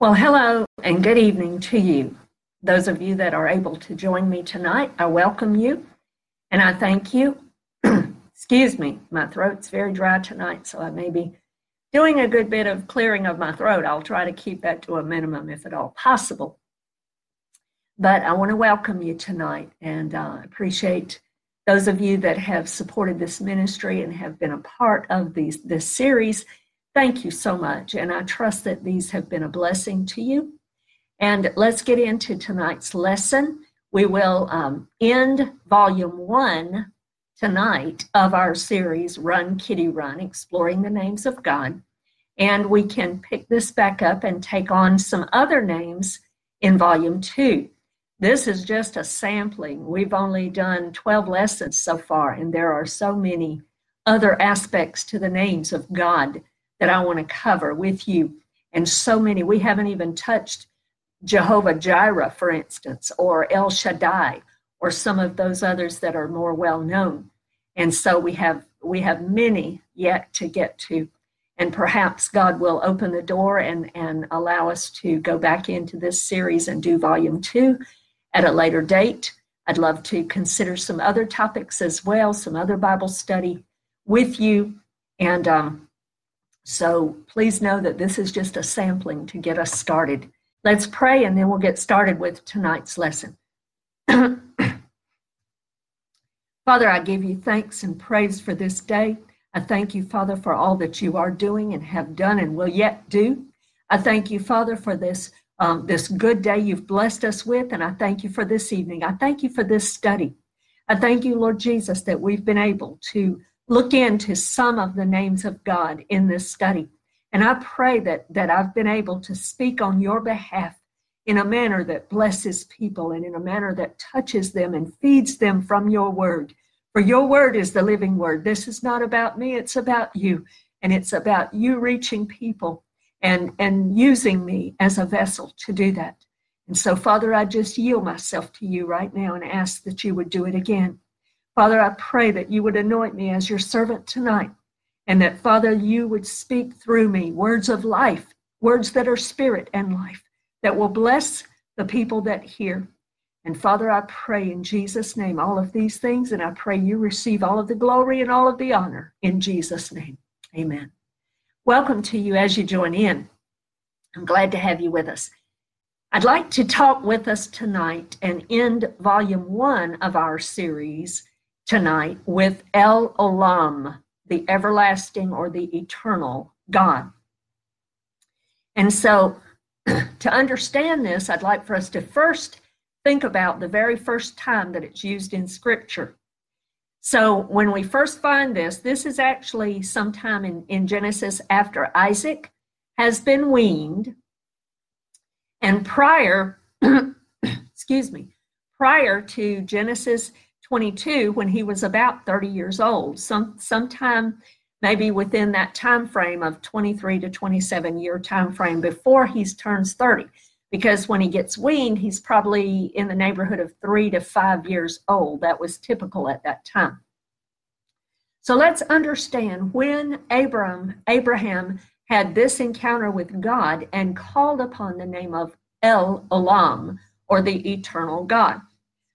Well, hello and good evening to you. Those of you that are able to join me tonight, I welcome you and I thank you. Excuse me, my throat's very dry tonight, so I may be doing a good bit of clearing of my throat. I'll try to keep that to a minimum if at all possible. But I want to welcome you tonight and uh, appreciate those of you that have supported this ministry and have been a part of these, this series Thank you so much. And I trust that these have been a blessing to you. And let's get into tonight's lesson. We will um, end volume one tonight of our series, Run Kitty Run, Exploring the Names of God. And we can pick this back up and take on some other names in volume two. This is just a sampling. We've only done 12 lessons so far, and there are so many other aspects to the names of God that I want to cover with you. And so many, we haven't even touched Jehovah Jireh, for instance, or El Shaddai, or some of those others that are more well known. And so we have we have many yet to get to. And perhaps God will open the door and, and allow us to go back into this series and do volume two at a later date. I'd love to consider some other topics as well, some other Bible study with you. And um, so please know that this is just a sampling to get us started. Let's pray and then we'll get started with tonight's lesson. Father, I give you thanks and praise for this day. I thank you, Father, for all that you are doing and have done and will yet do. I thank you, Father, for this um, this good day you've blessed us with, and I thank you for this evening. I thank you for this study. I thank you, Lord Jesus, that we've been able to look into some of the names of God in this study. And I pray that, that I've been able to speak on your behalf in a manner that blesses people and in a manner that touches them and feeds them from your word. For your word is the living word. This is not about me, it's about you. And it's about you reaching people and, and using me as a vessel to do that. And so, Father, I just yield myself to you right now and ask that you would do it again. Father, I pray that you would anoint me as your servant tonight, and that, Father, you would speak through me words of life, words that are spirit and life, that will bless the people that hear. And Father, I pray in Jesus' name all of these things, and I pray you receive all of the glory and all of the honor in Jesus' name. Amen. Welcome to you as you join in. I'm glad to have you with us. I'd like to talk with us tonight and end volume one of our series tonight with El Olam, the everlasting or the eternal God. And so, to understand this, I'd like for us to first think about the very first time that it's used in Scripture. So, when we first find this, this is actually sometime in, in Genesis after Isaac has been weaned, and prior, excuse me, prior to Genesis 22 when he was about 30 years old. Some sometime maybe within that time frame of 23 to 27 year time frame before he turns 30 because when he gets weaned he's probably in the neighborhood of 3 to 5 years old. That was typical at that time. So let's understand when Abram Abraham had this encounter with God and called upon the name of El Olam or the eternal God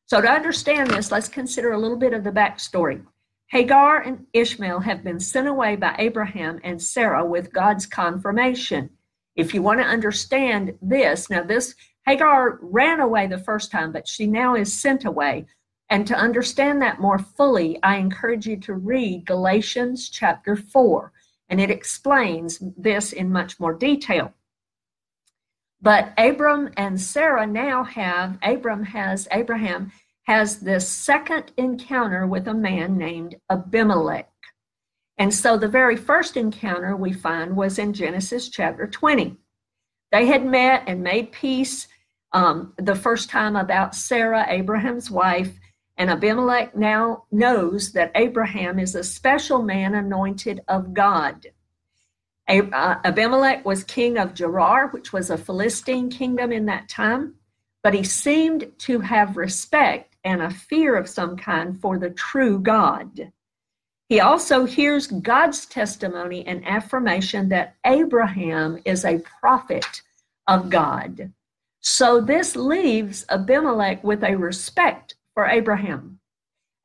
so, to understand this, let's consider a little bit of the backstory. Hagar and Ishmael have been sent away by Abraham and Sarah with God's confirmation. If you want to understand this, now this Hagar ran away the first time, but she now is sent away. And to understand that more fully, I encourage you to read Galatians chapter 4, and it explains this in much more detail. But Abram and Sarah now have, Abram has, Abraham has this second encounter with a man named Abimelech. And so the very first encounter we find was in Genesis chapter 20. They had met and made peace um, the first time about Sarah, Abraham's wife, and Abimelech now knows that Abraham is a special man anointed of God. Uh, Abimelech was king of Gerar, which was a Philistine kingdom in that time, but he seemed to have respect and a fear of some kind for the true God. He also hears God's testimony and affirmation that Abraham is a prophet of God. So this leaves Abimelech with a respect for Abraham.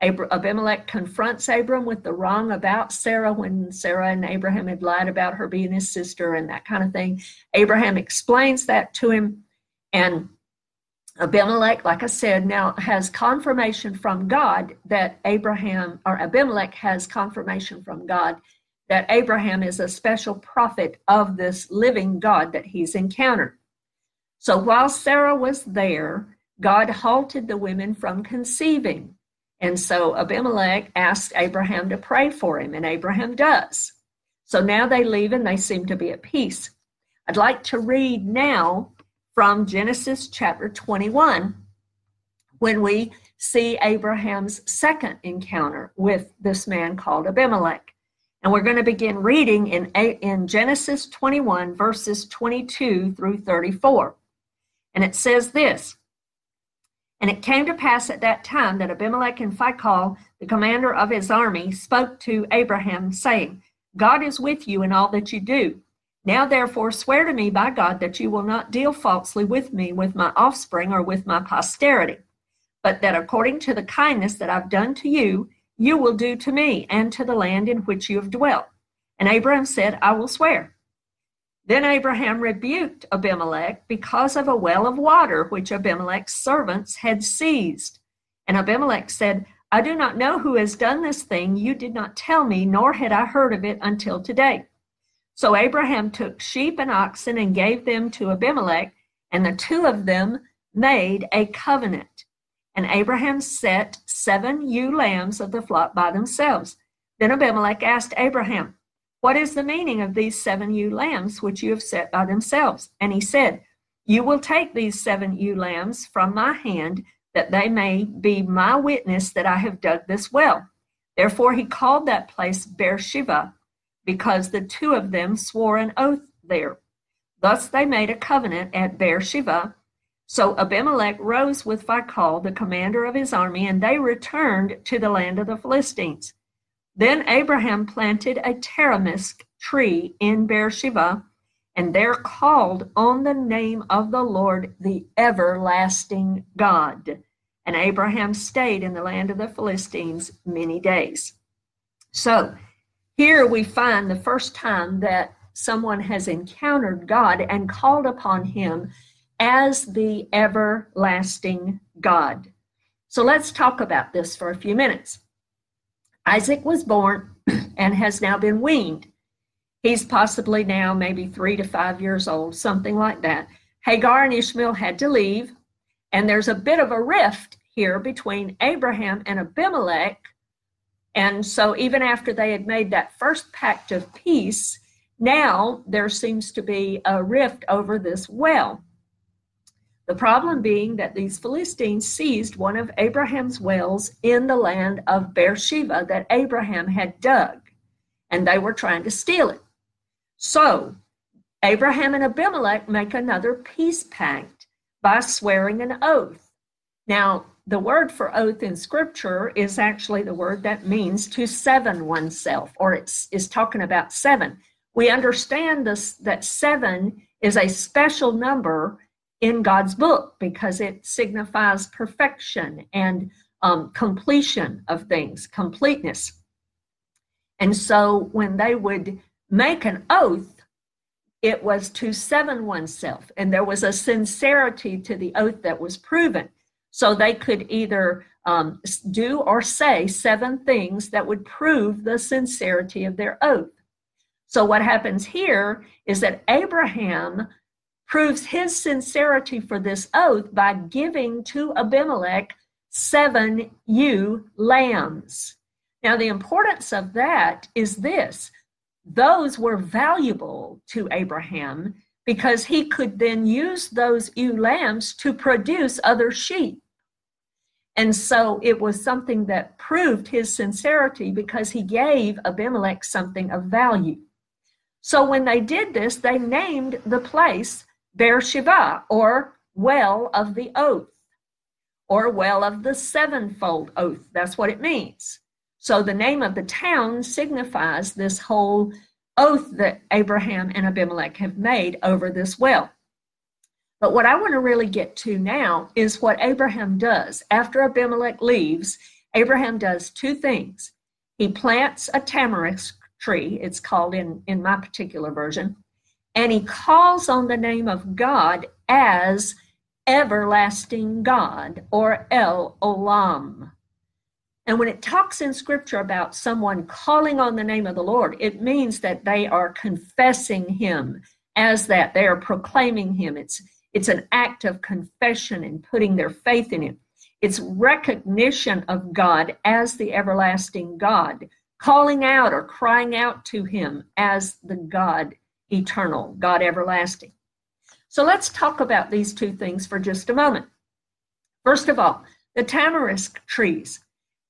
Abimelech confronts Abram with the wrong about Sarah when Sarah and Abraham had lied about her being his sister and that kind of thing. Abraham explains that to him, and Abimelech, like I said, now has confirmation from God that Abraham, or Abimelech has confirmation from God that Abraham is a special prophet of this living God that he's encountered. So while Sarah was there, God halted the women from conceiving. And so Abimelech asked Abraham to pray for him, and Abraham does. So now they leave and they seem to be at peace. I'd like to read now from Genesis chapter 21 when we see Abraham's second encounter with this man called Abimelech. And we're going to begin reading in, in Genesis 21, verses 22 through 34. And it says this And it came to pass at that time that Abimelech and Phichol, the commander of his army, spoke to Abraham, saying, God is with you in all that you do. Now, therefore, swear to me by God that you will not deal falsely with me, with my offspring, or with my posterity, but that according to the kindness that I've done to you, you will do to me and to the land in which you have dwelt. And Abraham said, I will swear. Then Abraham rebuked Abimelech because of a well of water which Abimelech's servants had seized. And Abimelech said, I do not know who has done this thing. You did not tell me, nor had I heard of it until today. So Abraham took sheep and oxen and gave them to Abimelech, and the two of them made a covenant. And Abraham set seven ewe lambs of the flock by themselves. Then Abimelech asked Abraham, What is the meaning of these seven ewe lambs which you have set by themselves? And he said, You will take these seven ewe lambs from my hand, that they may be my witness that I have dug this well. Therefore he called that place Beersheba because the two of them swore an oath there. Thus they made a covenant at Beersheba. So Abimelech rose with Phichol, the commander of his army, and they returned to the land of the Philistines. Then Abraham planted a tamarisk tree in Beersheba, and there called on the name of the Lord, the everlasting God. And Abraham stayed in the land of the Philistines many days. So here we find the first time that someone has encountered God and called upon him as the everlasting God. So let's talk about this for a few minutes. Isaac was born and has now been weaned. He's possibly now maybe three to five years old, something like that. Hagar and Ishmael had to leave, and there's a bit of a rift here between Abraham and Abimelech and so, even after they had made that first pact of peace, now there seems to be a rift over this well. The problem being that these Philistines seized one of Abraham's wells in the land of Beersheba that Abraham had dug, and they were trying to steal it. So, Abraham and Abimelech make another peace pact by swearing an oath. Now, the word for oath in scripture is actually the word that means to seven oneself, or it's is talking about seven. We understand this that seven is a special number in God's book because it signifies perfection and um, completion of things, completeness. And so when they would make an oath, it was to seven oneself, and there was a sincerity to the oath that was proven. So they could either um, do or say seven things that would prove the sincerity of their oath. So what happens here is that Abraham proves his sincerity for this oath by giving to Abimelech seven ewe lambs. Now, the importance of that is this those were valuable to Abraham because he could then use those ewe lambs to produce other sheep. And so it was something that proved his sincerity because he gave Abimelech something of value. So when they did this, they named the place Beersheba, or well of the oath, or well of the sevenfold oath. That's what it means. So the name of the town signifies this whole oath that Abraham and Abimelech have made over this well. But what I want to really get to now is what Abraham does. After Abimelech leaves, Abraham does two things. He plants a tamarisk tree, it's called in, in my particular version, and he calls on the name of God as everlasting God or El Olam. And when it talks in scripture about someone calling on the name of the Lord, it means that they are confessing him as that. They are proclaiming him. It's it's an act of confession and putting their faith in him. It's recognition of God as the everlasting God, calling out or crying out to him as the God eternal, God everlasting. So let's talk about these two things for just a moment. First of all, the tamarisk trees.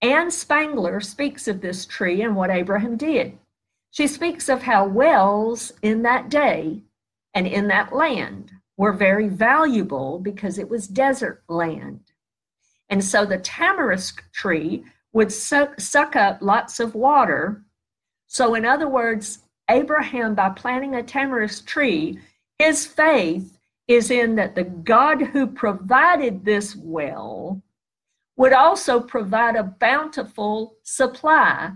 Ann Spangler speaks of this tree and what Abraham did. She speaks of how wells in that day and in that land were very valuable because it was desert land. And so the tamarisk tree would suck, suck up lots of water. So, in other words, Abraham, by planting a tamarisk tree, his faith is in that the God who provided this well would also provide a bountiful supply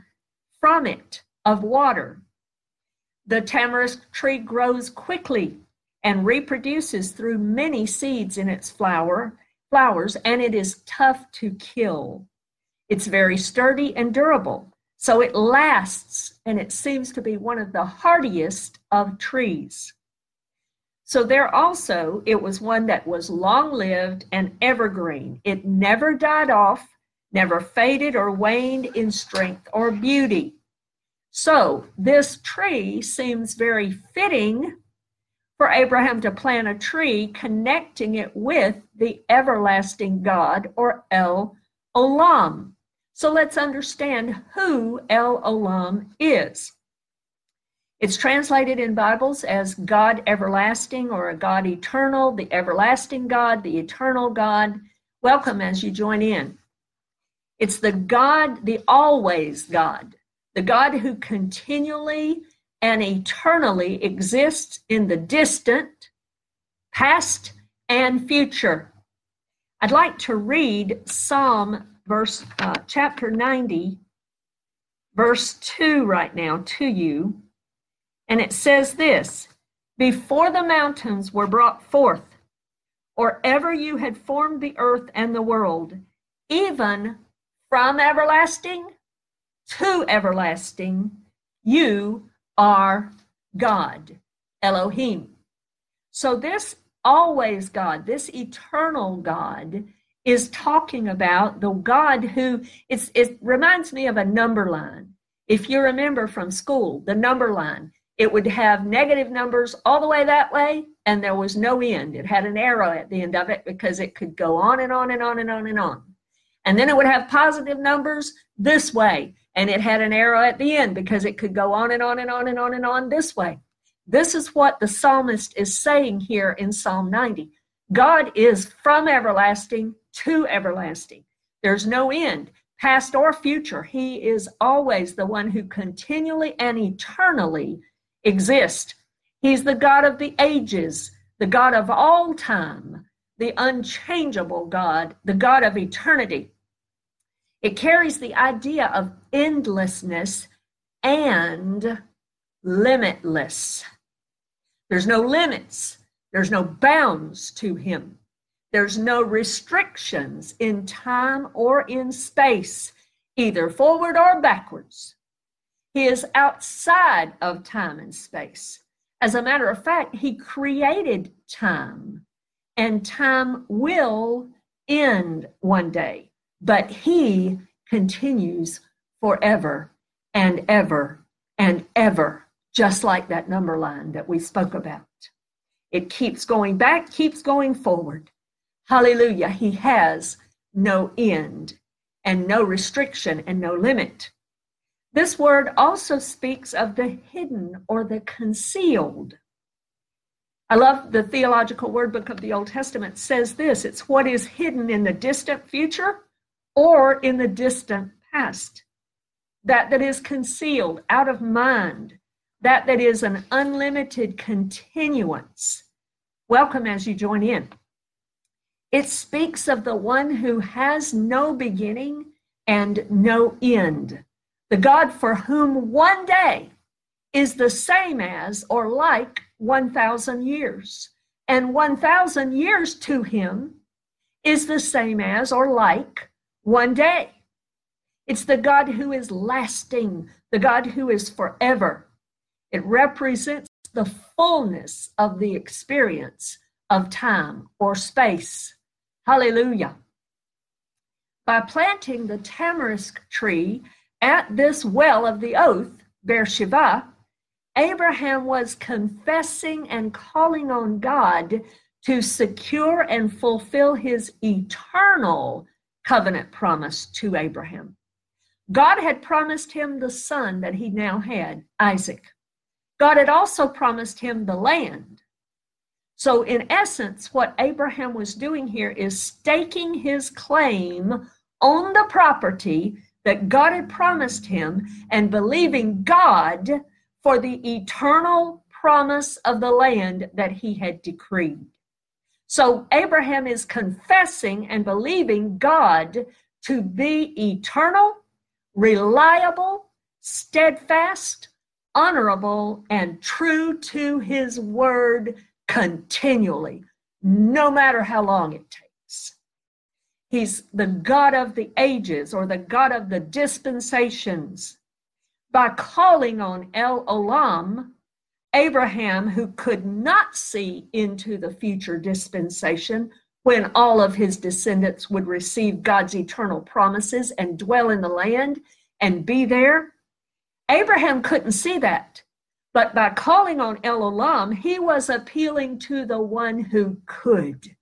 from it of water. The tamarisk tree grows quickly and reproduces through many seeds in its flower, flowers, and it is tough to kill. It's very sturdy and durable, so it lasts, and it seems to be one of the hardiest of trees. So there also, it was one that was long lived and evergreen. It never died off, never faded or waned in strength or beauty. So this tree seems very fitting for Abraham to plant a tree connecting it with the everlasting God or El Olam. So let's understand who El Olam is. It's translated in Bibles as God everlasting or a God eternal, the everlasting God, the eternal God. Welcome as you join in. It's the God, the always God, the God who continually and eternally exists in the distant, past, and future. I'd like to read Psalm verse uh, chapter 90 verse 2 right now to you and it says this Before the mountains were brought forth, or ever you had formed the earth and the world, even from everlasting to everlasting, you are God, Elohim. So, this always God, this eternal God, is talking about the God who it's, it reminds me of a number line. If you remember from school, the number line, it would have negative numbers all the way that way, and there was no end. It had an arrow at the end of it because it could go on and on and on and on and on. And then it would have positive numbers this way, and it had an arrow at the end because it could go on and on and on and on and on this way. This is what the psalmist is saying here in Psalm 90. God is from everlasting to everlasting. There's no end, past or future. He is always the one who continually and eternally exists. He's the God of the ages, the God of all time, the unchangeable God, the God of eternity. It carries the idea of endlessness and limitless. There's no limits, there's no bounds to him. There's no restrictions in time or in space, either forward or backwards. He is outside of time and space. As a matter of fact, he created time, and time will end one day, but he continues forever and ever and ever, just like that number line that we spoke about. It keeps going back, keeps going forward. Hallelujah. He has no end and no restriction and no limit. This word also speaks of the hidden or the concealed. I love the theological word book of the Old Testament says this it's what is hidden in the distant future or in the distant past. That that is concealed out of mind, that that is an unlimited continuance. Welcome as you join in. It speaks of the one who has no beginning and no end, the God for whom one day is the same as or like 1,000 years, and 1,000 years to him is the same as or like one day. It's the God who is lasting, the God who is forever. It represents the fullness of the experience of time or space. Hallelujah. By planting the tamarisk tree at this well of the oath, Beersheba, Abraham was confessing and calling on God to secure and fulfill his eternal covenant promise to Abraham. God had promised him the son that he now had, Isaac. God had also promised him the land. So, in essence, what Abraham was doing here is staking his claim on the property that God had promised him and believing God for the eternal promise of the land that he had decreed. So Abraham is confessing and believing God to be eternal, reliable, steadfast, honorable, and true to his word continually, no matter how long it takes. He's the God of the ages or the God of the dispensations by calling on El Olam, Abraham, who could not see into the future dispensation when all of his descendants would receive God's eternal promises and dwell in the land and be there. Abraham couldn't see that. But by calling on El Olam, he was appealing to the one who could,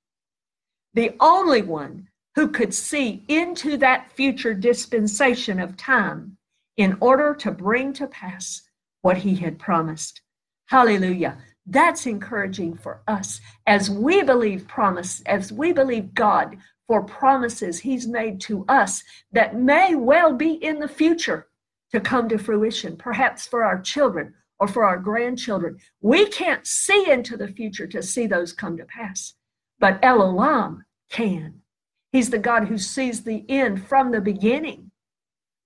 the only one who could see into that future dispensation of time in order to bring to pass what he had promised. Hallelujah. That's encouraging for us as we believe promise, as we believe God for promises he's made to us that may well be in the future to come to fruition, perhaps for our children or for our grandchildren. We can't see into the future to see those come to pass, but El Olam can. He's the God who sees the end from the beginning.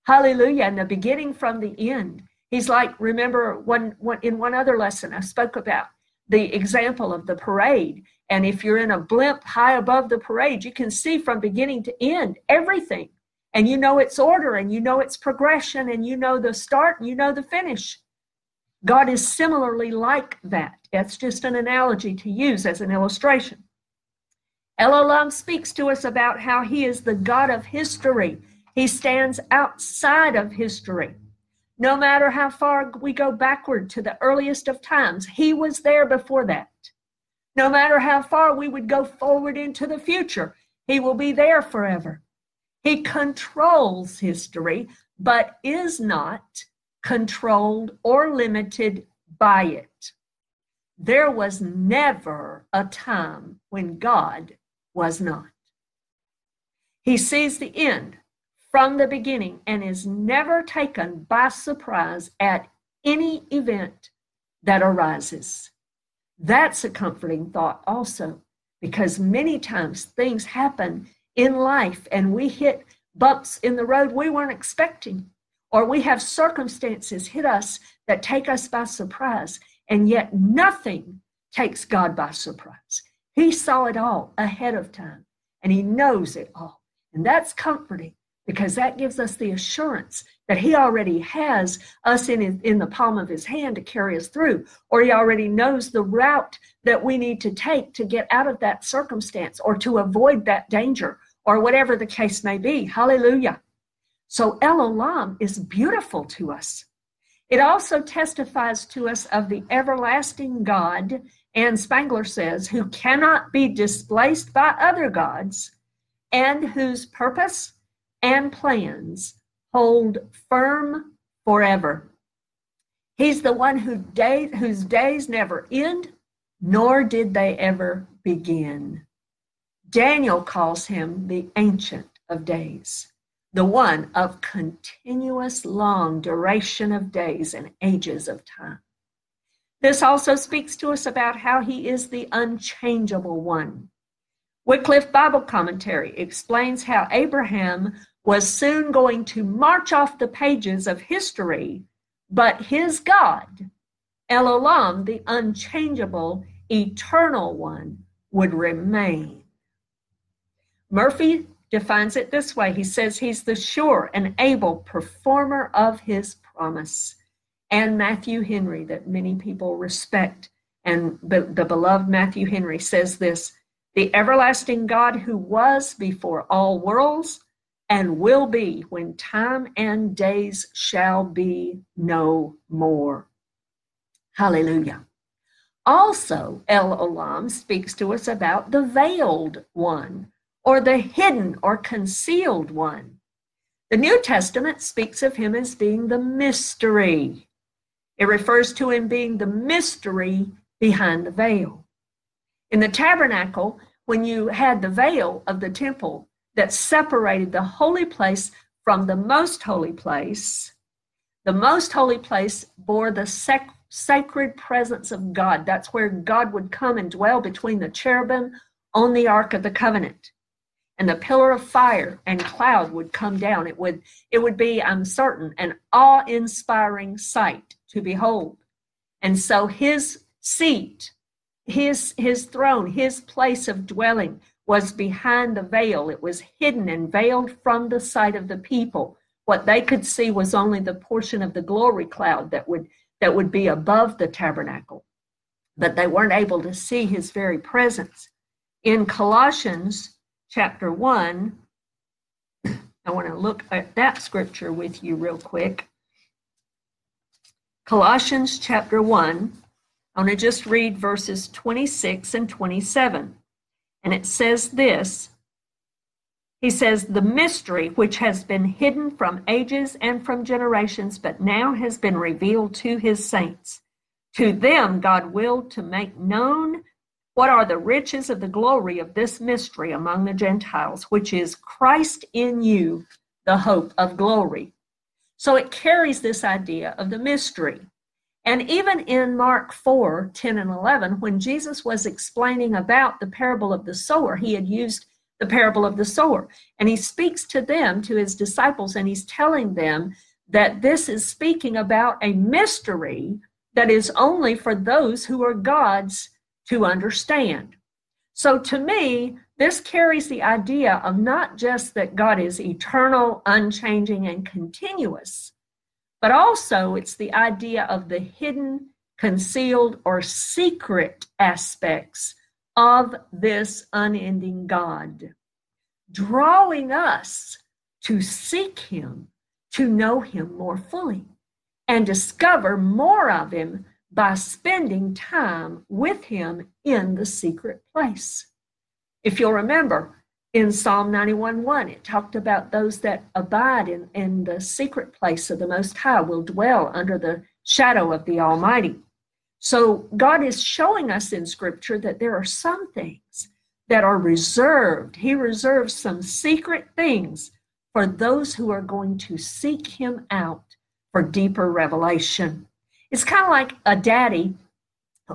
Hallelujah. And the beginning from the end. He's like, remember one, one in one other lesson I spoke about the example of the parade. And if you're in a blimp high above the parade, you can see from beginning to end everything. And you know its order and you know its progression and you know the start and you know the finish. God is similarly like that. That's just an analogy to use as an illustration. El Olam speaks to us about how he is the God of history he stands outside of history. No matter how far we go backward to the earliest of times, he was there before that. No matter how far we would go forward into the future, he will be there forever. He controls history, but is not controlled or limited by it. There was never a time when God was not. He sees the end from the beginning and is never taken by surprise at any event that arises. That's a comforting thought, also, because many times things happen in life and we hit bumps in the road we weren't expecting, or we have circumstances hit us that take us by surprise, and yet nothing takes God by surprise. He saw it all ahead of time and He knows it all. And that's comforting because that gives us the assurance that he already has us in, his, in the palm of his hand to carry us through, or he already knows the route that we need to take to get out of that circumstance or to avoid that danger or whatever the case may be. Hallelujah. So El Olam is beautiful to us. It also testifies to us of the everlasting God, and Spangler says, who cannot be displaced by other gods and whose purpose and plans hold firm forever. He's the one who day, whose days never end, nor did they ever begin. Daniel calls him the Ancient of Days, the one of continuous long duration of days and ages of time. This also speaks to us about how he is the unchangeable one. Wycliffe Bible Commentary explains how Abraham was soon going to march off the pages of history, but his God, El Olam, the unchangeable, eternal one, would remain. Murphy defines it this way he says he's the sure and able performer of his promise. And Matthew Henry, that many people respect, and the beloved Matthew Henry says this the everlasting God who was before all worlds and will be when time and days shall be no more. Hallelujah. Also, El Olam speaks to us about the veiled one or the hidden or concealed one. The New Testament speaks of him as being the mystery. It refers to him being the mystery behind the veil. In the tabernacle, when you had the veil of the temple that separated the holy place from the most holy place, the most holy place bore the sec- sacred presence of God. That's where God would come and dwell between the cherubim on the Ark of the Covenant and the pillar of fire and cloud would come down. It would it would be i'm certain an awe-inspiring sight to behold. And so his seat his his throne his place of dwelling was behind the veil. It was hidden and veiled from the sight of the people. What they could see was only the portion of the glory cloud that would that would be above the tabernacle. But they weren't able to see his very presence. In colossians chapter 1. I want to look at that scripture with you real quick. Colossians chapter 1. I want to just read verses 26 and 27. And it says this He says, The mystery which has been hidden from ages and from generations, but now has been revealed to his saints. To them, God willed to make known what are the riches of the glory of this mystery among the Gentiles, which is Christ in you, the hope of glory? So it carries this idea of the mystery. And even in Mark 4 10 and 11, when Jesus was explaining about the parable of the sower, he had used the parable of the sower. And he speaks to them, to his disciples, and he's telling them that this is speaking about a mystery that is only for those who are God's to understand. So to me, this carries the idea of not just that God is eternal, unchanging, and continuous, but also it's the idea of the hidden, concealed, or secret aspects of this unending God, drawing us to seek Him, to know Him more fully, and discover more of Him by spending time with Him in the secret place. If you'll remember, in Psalm 91 1, it talked about those that abide in, in the secret place of the Most High will dwell under the shadow of the Almighty. So God is showing us in Scripture that there are some things that are reserved. He reserves some secret things for those who are going to seek Him out for deeper revelation. It's kind of like a daddy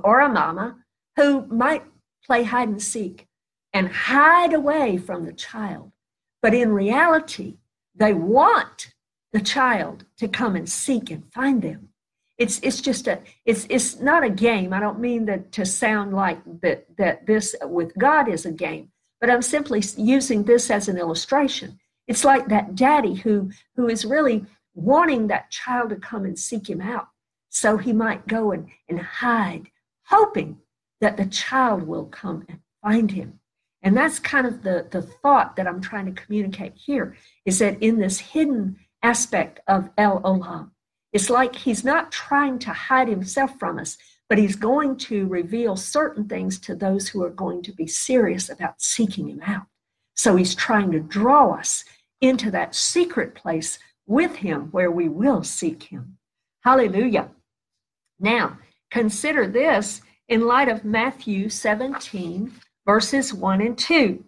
or a mama who might play hide and seek and hide away from the child. But in reality, they want the child to come and seek and find them. It's, it's just a it's it's not a game. I don't mean that to sound like that that this with God is a game, but I'm simply using this as an illustration. It's like that daddy who who is really wanting that child to come and seek him out so he might go and, and hide, hoping that the child will come and find him. And that's kind of the, the thought that I'm trying to communicate here is that in this hidden aspect of El Olam, it's like he's not trying to hide himself from us, but he's going to reveal certain things to those who are going to be serious about seeking him out. So he's trying to draw us into that secret place with him where we will seek him. Hallelujah. Now, consider this in light of Matthew 17, verses 1 and 2.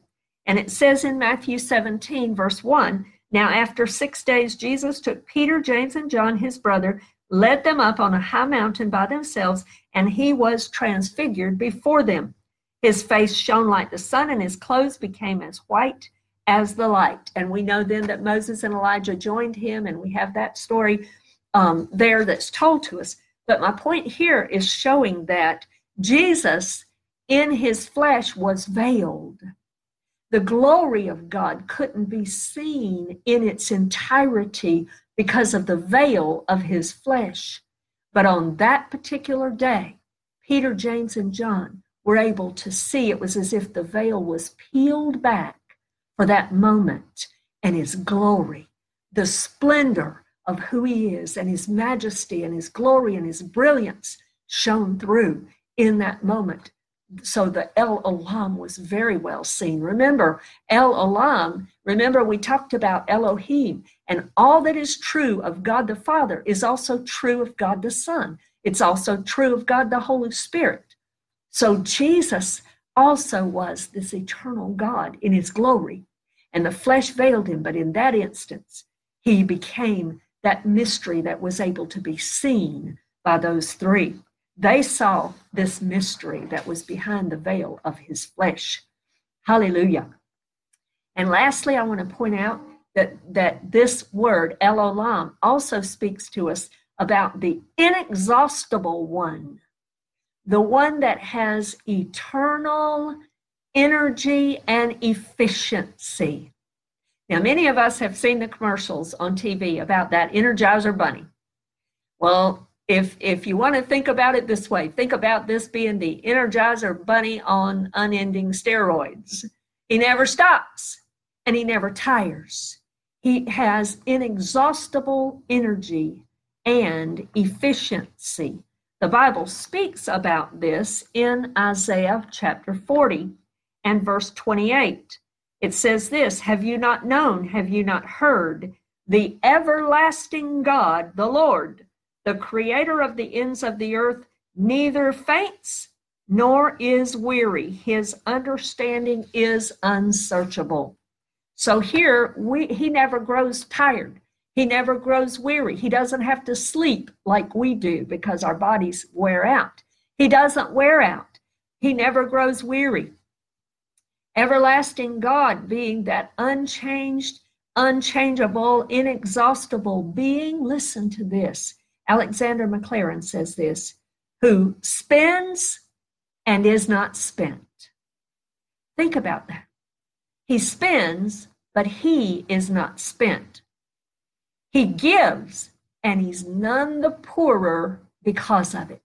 And it says in Matthew 17, verse 1 Now, after six days, Jesus took Peter, James, and John, his brother, led them up on a high mountain by themselves, and he was transfigured before them. His face shone like the sun, and his clothes became as white as the light. And we know then that Moses and Elijah joined him, and we have that story um, there that's told to us. But my point here is showing that Jesus in his flesh was veiled. The glory of God couldn't be seen in its entirety because of the veil of his flesh. But on that particular day, Peter, James, and John were able to see it was as if the veil was peeled back for that moment and his glory, the splendor of who he is and his majesty and his glory and his brilliance shone through in that moment. So the El Olam was very well seen. Remember, El Olam, remember we talked about Elohim, and all that is true of God the Father is also true of God the Son. It's also true of God the Holy Spirit. So Jesus also was this eternal God in his glory, and the flesh veiled him, but in that instance, he became that mystery that was able to be seen by those three. They saw this mystery that was behind the veil of his flesh. Hallelujah. And lastly, I want to point out that, that this word, El Olam, also speaks to us about the inexhaustible one, the one that has eternal energy and efficiency. Now, many of us have seen the commercials on TV about that Energizer Bunny. Well, if if you want to think about it this way, think about this being the Energizer Bunny on unending steroids. He never stops and he never tires. He has inexhaustible energy and efficiency. The Bible speaks about this in Isaiah chapter 40 and verse 28. It says this Have you not known, have you not heard? The everlasting God, the Lord, the creator of the ends of the earth, neither faints nor is weary. His understanding is unsearchable. So here we he never grows tired. He never grows weary. He doesn't have to sleep like we do because our bodies wear out. He doesn't wear out. He never grows weary. Everlasting God being that unchanged, unchangeable, inexhaustible being. Listen to this. Alexander Maclaren says this who spends and is not spent. Think about that. He spends, but he is not spent. He gives, and he's none the poorer because of it.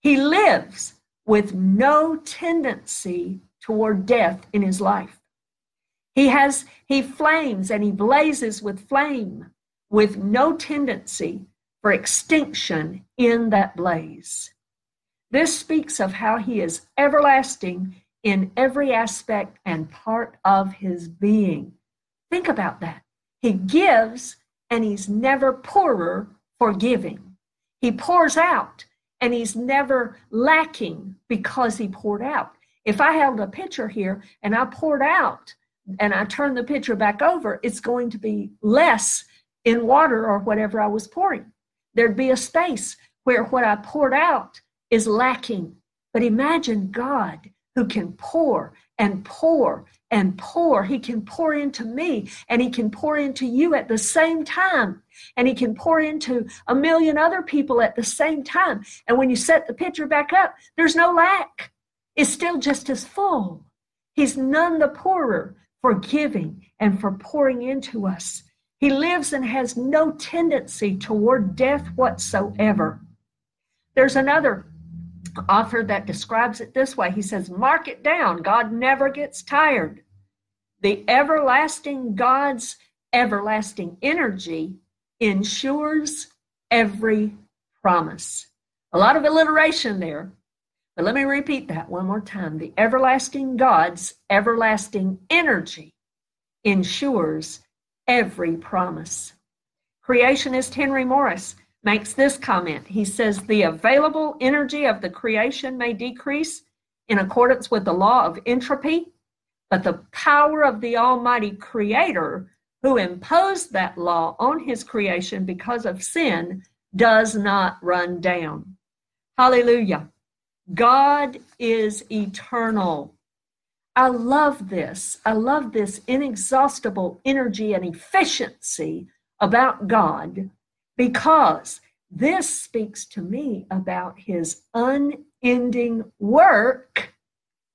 He lives with no tendency toward death in his life. He has he flames and he blazes with flame with no tendency for extinction in that blaze. This speaks of how he is everlasting in every aspect and part of his being. Think about that. He gives and he's never poorer for giving. He pours out and he's never lacking because he poured out. If I held a pitcher here and I poured out and I turned the pitcher back over, it's going to be less in water or whatever I was pouring. There'd be a space where what I poured out is lacking. But imagine God who can pour and pour and pour. He can pour into me and he can pour into you at the same time. And he can pour into a million other people at the same time. And when you set the pitcher back up, there's no lack is still just as full. He's none the poorer for giving and for pouring into us. He lives and has no tendency toward death whatsoever. There's another author that describes it this way. He says, Mark it down. God never gets tired. The everlasting God's everlasting energy ensures every promise. A lot of alliteration there, but let me repeat that one more time. The everlasting God's everlasting energy ensures every promise. Creationist Henry Morris makes this comment. He says, The available energy of the creation may decrease in accordance with the law of entropy, but the power of the Almighty Creator, who imposed that law on his creation because of sin, does not run down. Hallelujah. God is eternal. I love this. I love this inexhaustible energy and efficiency about God because this speaks to me about his unending work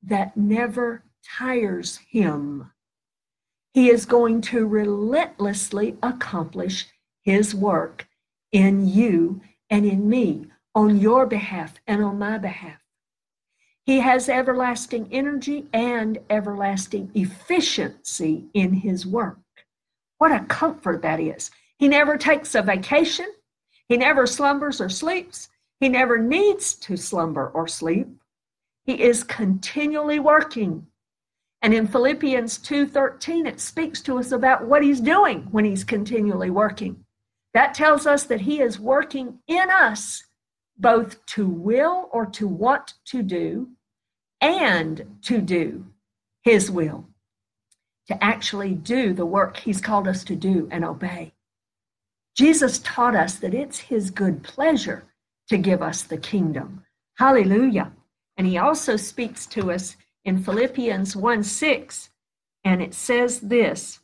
that never tires him. He is going to relentlessly accomplish his work in you and in me, on your behalf and on my behalf. He has everlasting energy and everlasting efficiency in his work. What a comfort that is. He never takes a vacation. He never slumbers or sleeps. He never needs to slumber or sleep. He is continually working. And in Philippians 2:13 it speaks to us about what he's doing when he's continually working. That tells us that he is working in us both to will or to want to do and to do his will, to actually do the work he's called us to do and obey. Jesus taught us that it's his good pleasure to give us the kingdom. Hallelujah. And he also speaks to us in Philippians 1 6, and it says this.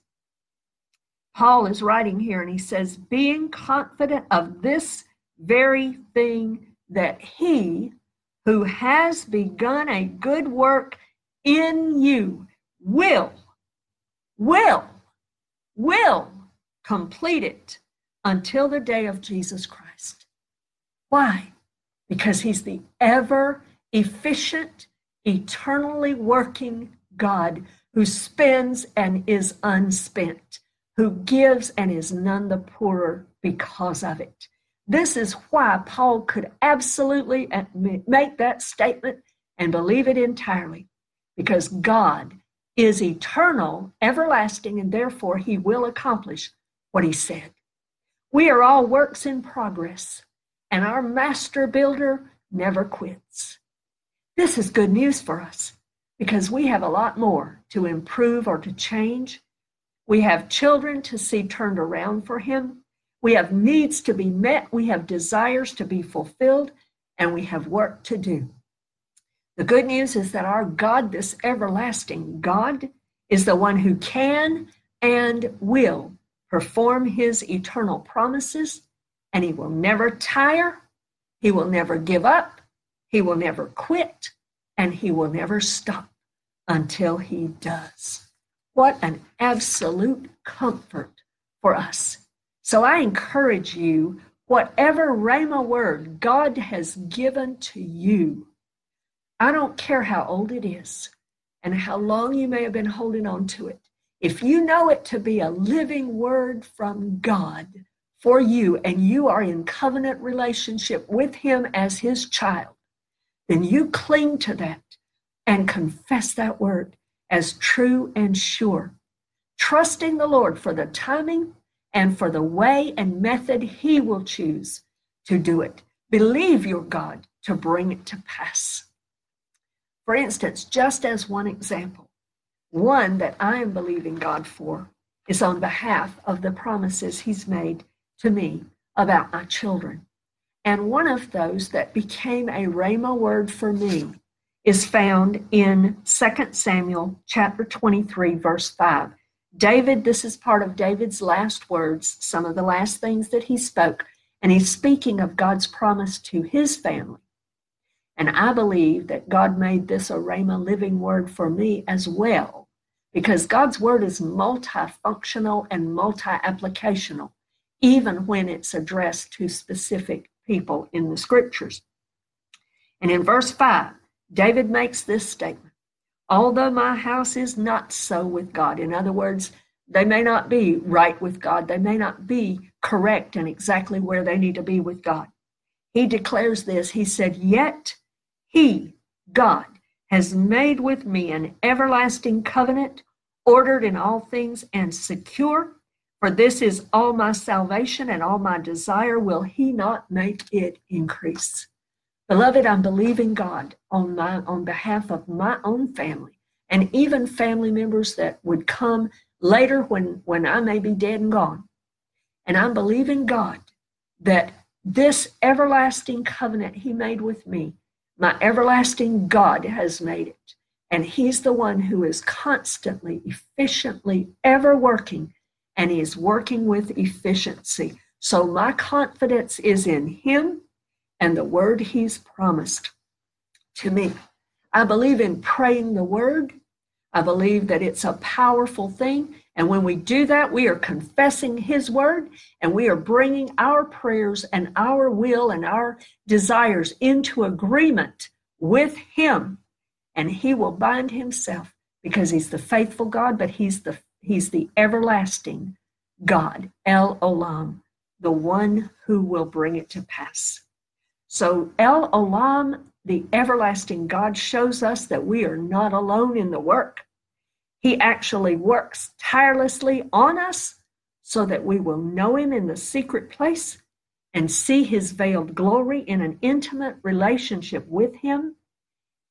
Paul is writing here, and he says, being confident of this very thing that he who has begun a good work in you will, will, will complete it until the day of Jesus Christ. Why? Because he's the ever efficient, eternally working God who spends and is unspent, who gives and is none the poorer because of it. This is why Paul could absolutely make that statement and believe it entirely, because God is eternal, everlasting, and therefore he will accomplish what he said. We are all works in progress, and our master builder never quits. This is good news for us because we have a lot more to improve or to change. We have children to see turned around for him. We have needs to be met, we have desires to be fulfilled, and we have work to do. The good news is that our God, this everlasting God, is the one who can and will perform his eternal promises, and he will never tire, he will never give up, he will never quit, and he will never stop until he does. What an absolute comfort for us so I encourage you, whatever Rhema word God has given to you, I don't care how old it is and how long you may have been holding on to it. If you know it to be a living word from God for you and you are in covenant relationship with Him as His child, then you cling to that and confess that word as true and sure, trusting the Lord for the timing and for the way and method He will choose to do it. Believe your God to bring it to pass. For instance, just as one example, one that I am believing God for is on behalf of the promises He's made to me about my children. And one of those that became a Rhema word for me is found in 2 Samuel chapter 23, verse 5. David, this is part of David's last words, some of the last things that he spoke, and he's speaking of God's promise to his family. And I believe that God made this a Rhema living word for me as well, because God's word is multifunctional and multi applicational, even when it's addressed to specific people in the scriptures. And in verse 5, David makes this statement although my house is not so with God. In other words, they may not be right with God, they may not be correct and exactly where they need to be with God. He declares this He said, Yet He, God, has made with me an everlasting covenant, ordered in all things and secure. For this is all my salvation and all my desire. Will He not make it increase? Beloved, I'm believing God on my on behalf of my own family and even family members that would come later when when I may be dead and gone. And I'm believing God that this everlasting covenant he made with me, my everlasting God has made it. And he's the one who is constantly, efficiently, ever working, and he is working with efficiency. So my confidence is in him and the word he's promised to me. I believe in praying the word. I believe that it's a powerful thing. And when we do that, we are confessing His word and we are bringing our prayers and our will and our desires into agreement with Him. And He will bind Himself because He's the faithful God, but He's the He's the everlasting God, El Olam, the one who will bring it to pass. So El Olam, the everlasting God, shows us that we are not alone in the work. He actually works tirelessly on us so that we will know Him in the secret place and see His veiled glory in an intimate relationship with Him.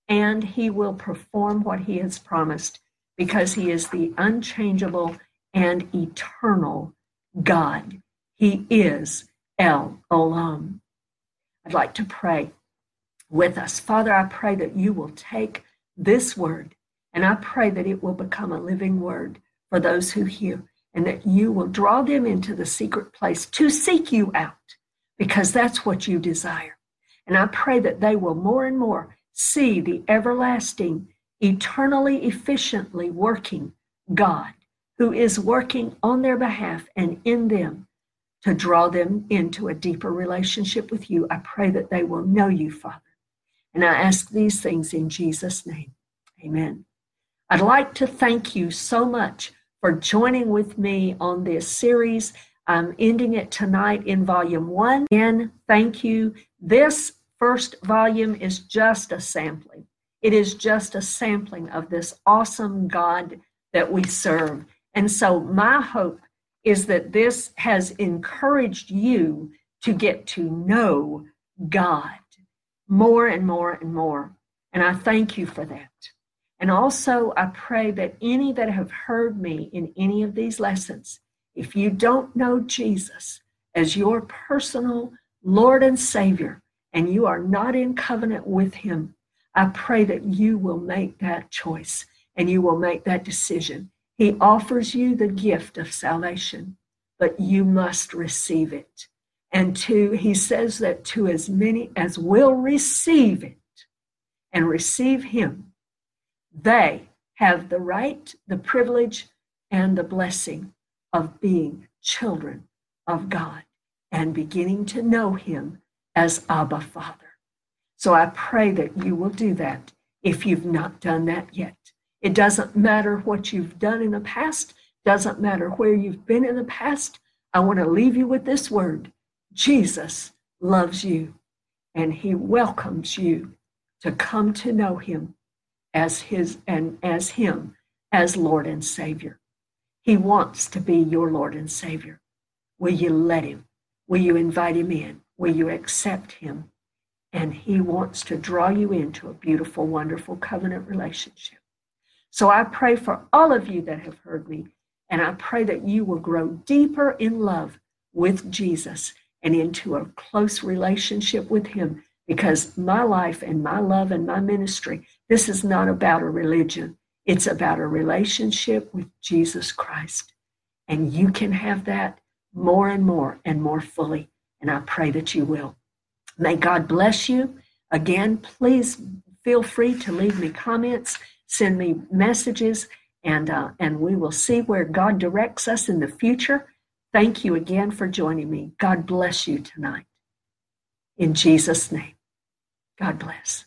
And He will perform what He has promised because He is the unchangeable and eternal God. He is El Olam. I'd like to pray with us. Father, I pray that you will take this word and I pray that it will become a living word for those who hear and that you will draw them into the secret place to seek you out because that's what you desire. And I pray that they will more and more see the everlasting, eternally efficiently working God who is working on their behalf and in them to draw them into a deeper relationship with you. I pray that they will know you, Father. And I ask these things in Jesus' name. Amen. I'd like to thank you so much for joining with me on this series. I'm ending it tonight in volume one. Again, thank you. This first volume is just a sampling. It is just a sampling of this awesome God that we serve. And so, my hope is that this has encouraged you to get to know God more and more and more. And I thank you for that. And also, I pray that any that have heard me in any of these lessons, if you don't know Jesus as your personal Lord and Savior, and you are not in covenant with Him, I pray that you will make that choice and you will make that decision. He offers you the gift of salvation, but you must receive it. And to, he says that to as many as will receive it and receive Him, they have the right, the privilege, and the blessing of being children of God and beginning to know Him as Abba Father. So I pray that you will do that if you've not done that yet. It doesn't matter what you've done in the past, doesn't matter where you've been in the past. I want to leave you with this word Jesus loves you and he welcomes you to come to know him as his and as him as Lord and Savior. He wants to be your Lord and Savior. Will you let him? Will you invite him in? Will you accept him? And he wants to draw you into a beautiful, wonderful covenant relationship. So I pray for all of you that have heard me, and I pray that you will grow deeper in love with Jesus and into a close relationship with him because my life and my love and my ministry, this is not about a religion. It's about a relationship with Jesus Christ. And you can have that more and more and more fully. And I pray that you will. May God bless you. Again, please feel free to leave me comments, send me messages, and, uh, and we will see where God directs us in the future. Thank you again for joining me. God bless you tonight. In Jesus' name, God bless.